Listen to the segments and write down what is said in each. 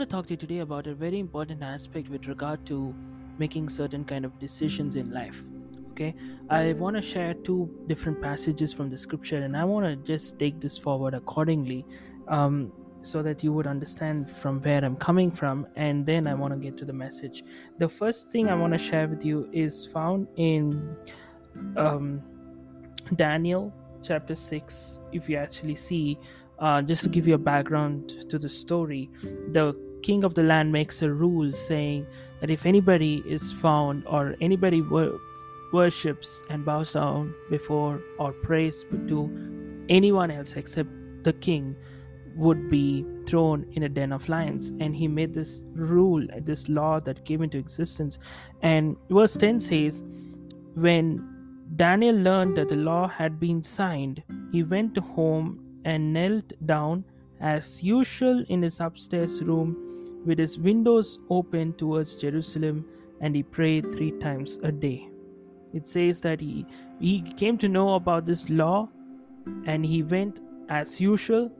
Want to talk to you today about a very important aspect with regard to making certain kind of decisions in life. Okay, I want to share two different passages from the scripture, and I want to just take this forward accordingly, um, so that you would understand from where I'm coming from, and then I want to get to the message. The first thing I want to share with you is found in um, Daniel chapter 6. If you actually see, uh, just to give you a background to the story, the king of the land makes a rule saying that if anybody is found or anybody wor- worships and bows down before or prays to anyone else except the king would be thrown in a den of lions. And he made this rule this law that came into existence. And verse 10 says when daniel learned that the law had been signed he went home and knelt down as usual in his upstairs room with his windows open towards Jerusalem and he prayed three times a day. It says that he, he came to know about this law and he went as usual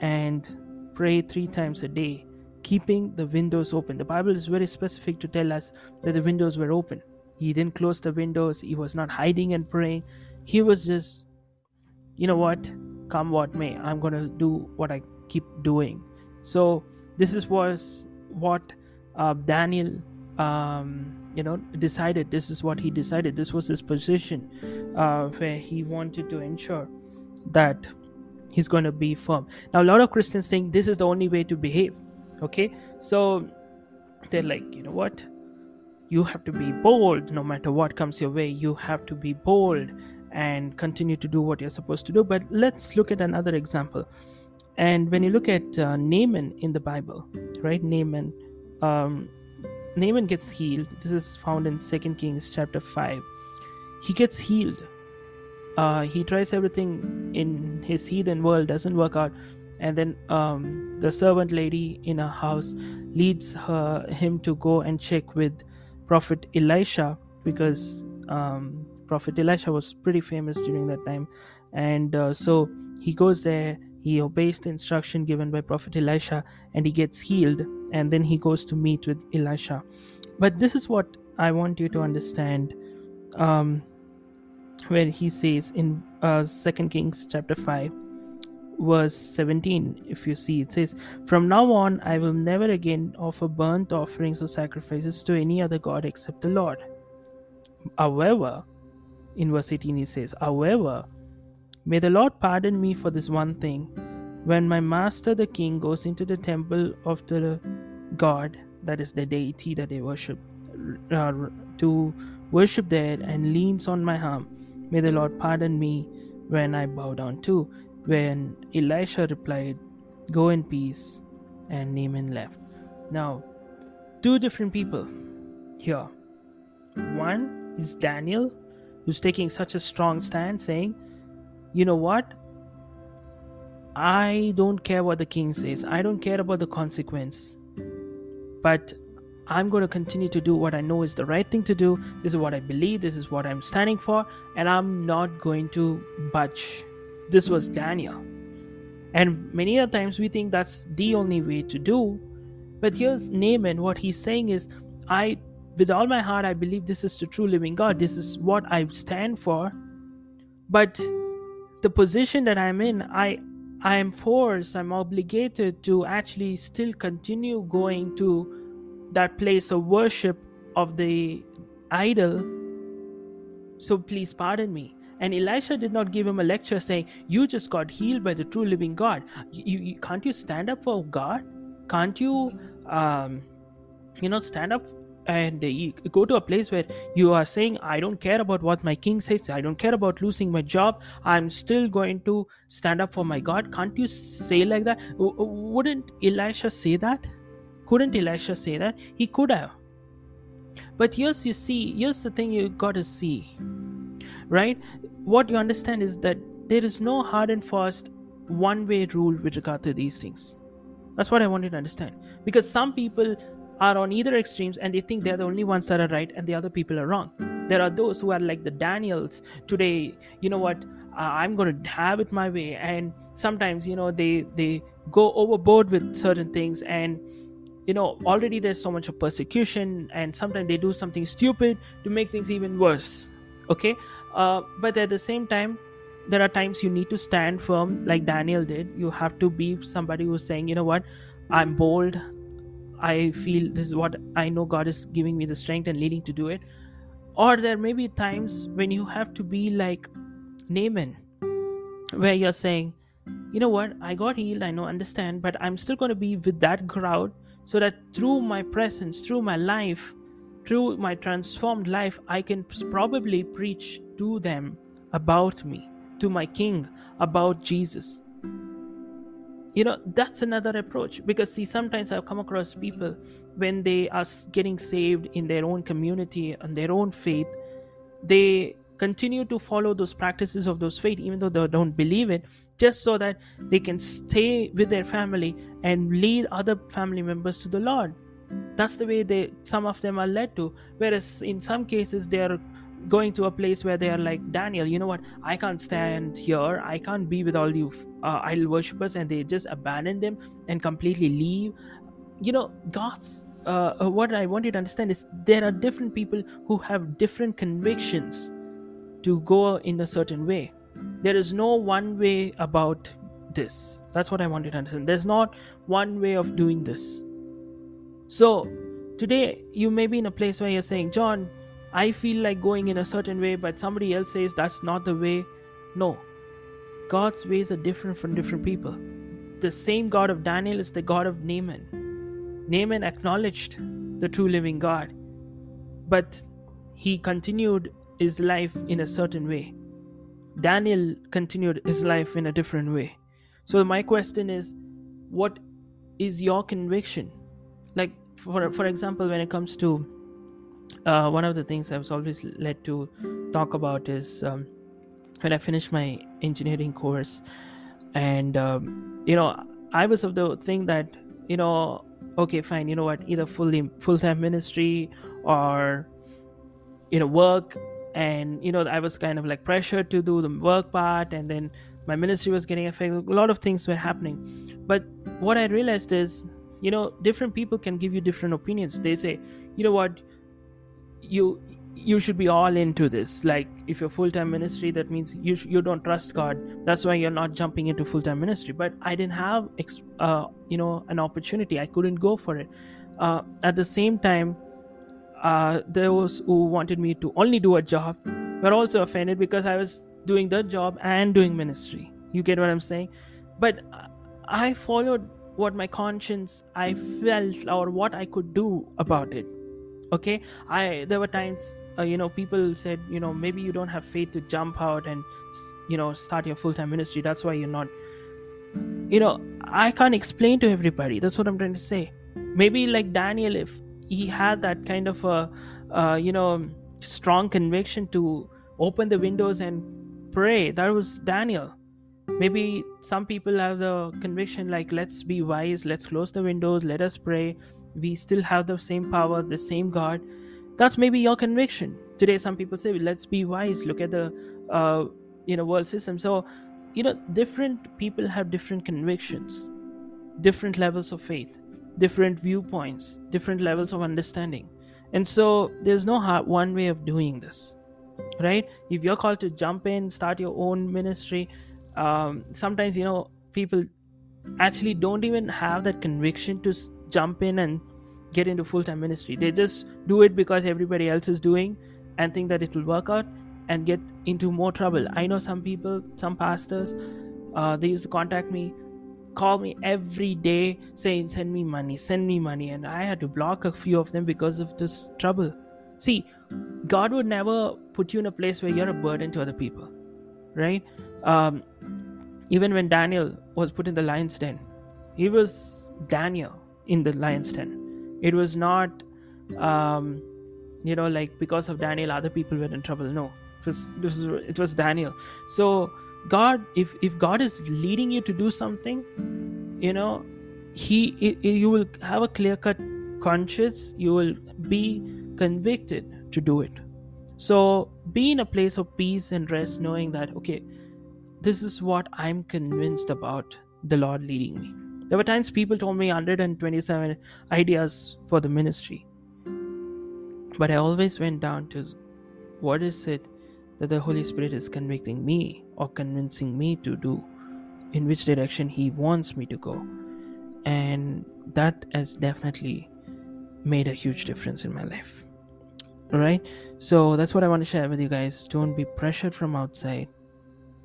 and prayed three times a day, keeping the windows open. The Bible is very specific to tell us that the windows were open. He didn't close the windows, he was not hiding and praying. He was just, you know what, come what may, I'm going to do what I keep doing. So, this is was what uh, Daniel, um, you know, decided. This is what he decided. This was his position, uh, where he wanted to ensure that he's going to be firm. Now, a lot of Christians think this is the only way to behave. Okay, so they're like, you know what? You have to be bold no matter what comes your way. You have to be bold and continue to do what you're supposed to do. But let's look at another example. And when you look at uh, Naaman in the Bible, right? Naaman, um, Naaman gets healed. This is found in Second Kings chapter five. He gets healed. Uh, he tries everything in his heathen world, doesn't work out, and then um, the servant lady in her house leads her him to go and check with Prophet Elisha because um, Prophet Elisha was pretty famous during that time, and uh, so he goes there he obeys the instruction given by prophet elisha and he gets healed and then he goes to meet with elisha. But this is what i want you to understand um, where he says in uh, 2 kings chapter 5 verse 17 if you see it says from now on i will never again offer burnt offerings or sacrifices to any other god except the lord. However in verse 18 he says however May the Lord pardon me for this one thing. When my master the king goes into the temple of the god, that is the deity that they worship, uh, to worship there and leans on my arm, may the Lord pardon me when I bow down too. When Elisha replied, Go in peace, and Naaman left. Now, two different people here. One is Daniel, who's taking such a strong stand, saying, you know what? I don't care what the king says. I don't care about the consequence. But I'm going to continue to do what I know is the right thing to do. This is what I believe. This is what I'm standing for. And I'm not going to budge. This was Daniel. And many other times we think that's the only way to do. But here's Naaman. What he's saying is, I, with all my heart, I believe this is the true living God. This is what I stand for. But the position that I'm in, I I am forced, I'm obligated to actually still continue going to that place of worship of the idol. So please pardon me. And elisha did not give him a lecture saying you just got healed by the true living god. You, you can't you stand up for god? Can't you um, you know stand up and you go to a place where you are saying i don't care about what my king says. I don't care about losing my job. I'm still going to stand up for my god. Can't you say like that? Wouldn't elisha say that? Couldn't elisha say that? He could have. But here's you see here's the thing you got to see right? What you understand is that there is no hard and fast one way rule with regard to these things. That's what i want you to understand. Because some people are on either extremes and they think they're the only ones that are right and the other people are wrong. There are those who are like the daniels. Today you know what? Uh, i'm going to have it my way. And sometimes you know they they go overboard with certain things and you know already there's so much of persecution and sometimes they do something stupid to make things even worse. Okay? Uh, but at the same time there are times you need to stand firm like daniel did. You have to be somebody who's saying you know what? I'm bold I feel this is what I know God is giving me the strength and leading to do it. Or there may be times when you have to be like Naaman, where you're saying, you know what, I got healed, I know, understand, but I'm still going to be with that crowd so that through my presence, through my life, through my transformed life, I can probably preach to them about me, to my King, about Jesus you know that's another approach. Because see sometimes i've come across people when they are getting saved in their own community and their own faith they continue to follow those practices of those faith even though they don't believe it just so that they can stay with their family and lead other family members to the lord. That's the way they some of them are led to. Whereas in some cases they are going to a place where they are like daniel you know what? I can't stand here. I can't be with all you uh, idol worshippers. And they just abandon them and completely leave. You know god's uh, uh, what i want you to understand is there are different people who have different convictions to go in a certain way. There is no one way about this. That's what i want you to understand. There's not one way of doing this. So today you may be in a place where you're saying john I feel like going in a certain way, but somebody else says that's not the way. No. God's ways are different from different people. The same God of Daniel is the God of Naaman. Naaman acknowledged the true living God, but he continued his life in a certain way. Daniel continued his life in a different way. So, my question is what is your conviction? Like, for, for example, when it comes to uh, one of the things I was always led to talk about is um, when I finished my engineering course, and um, you know, I was of the thing that you know, okay, fine, you know what, either fully full time ministry or you know work, and you know, I was kind of like pressured to do the work part, and then my ministry was getting affected. A lot of things were happening, but what I realized is, you know, different people can give you different opinions. They say, you know what you you should be all into this. Like if you're full-time ministry that means you sh- you don't trust god. That's why you're not jumping into full-time ministry. But i didn't have ex- uh, you know an opportunity. I couldn't go for it. Uh, at the same time uh, those who wanted me to only do a job were also offended because i was doing the job and doing ministry. You get what i'm saying? But i followed what my conscience i felt or what i could do about it okay? I there were times uh, you know people said you know maybe you don't have faith to jump out and you know start your full-time ministry. That's why you're not. You know i can't explain to everybody. That's what i'm trying to say. Maybe like daniel if he had that kind of a uh, you know strong conviction to open the windows and pray that was daniel. Maybe some people have the conviction like let's be wise. Let's close the windows. Let us pray we still have the same power the same god. That's maybe your conviction. Today some people say let's be wise look at the uh, you know world system. So you know different people have different convictions different levels of faith different viewpoints different levels of understanding. And so there's no one way of doing this right? If you're called to jump in start your own ministry um, sometimes you know people actually don't even have that conviction to jump in and get into full-time ministry. They just do it because everybody else is doing and think that it will work out and get into more trouble. I know some people some pastors uh, they used to contact me call me every day saying send me money send me money. And i had to block a few of them because of this trouble. See god would never put you in a place where you're a burden to other people right? Um, even when daniel was put in the lion's den he was daniel in the lion's den. It was not um, you know like because of daniel other people were in trouble. No. It was, it was it was daniel. So god if if god is leading you to do something you know he it, it, you will have a clear cut conscience. You will be convicted to do it. So be in a place of peace and rest knowing that okay this is what i'm convinced about the lord leading me there were times people told me 127 ideas for the ministry but i always went down to what is it that the Holy Spirit is convicting me or convincing me to do, in which direction He wants me to go. And that has definitely made a huge difference in my life. Alright, so that's what I want to share with you guys. Don't be pressured from outside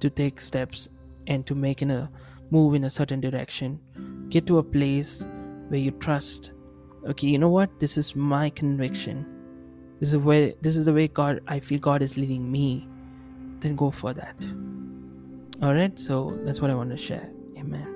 to take steps and to make in a move in a certain direction. Get to a place where you trust. Okay, you know what? This is my conviction this is way this is the way god i feel god is leading me then go for that all right so that's what i want to share amen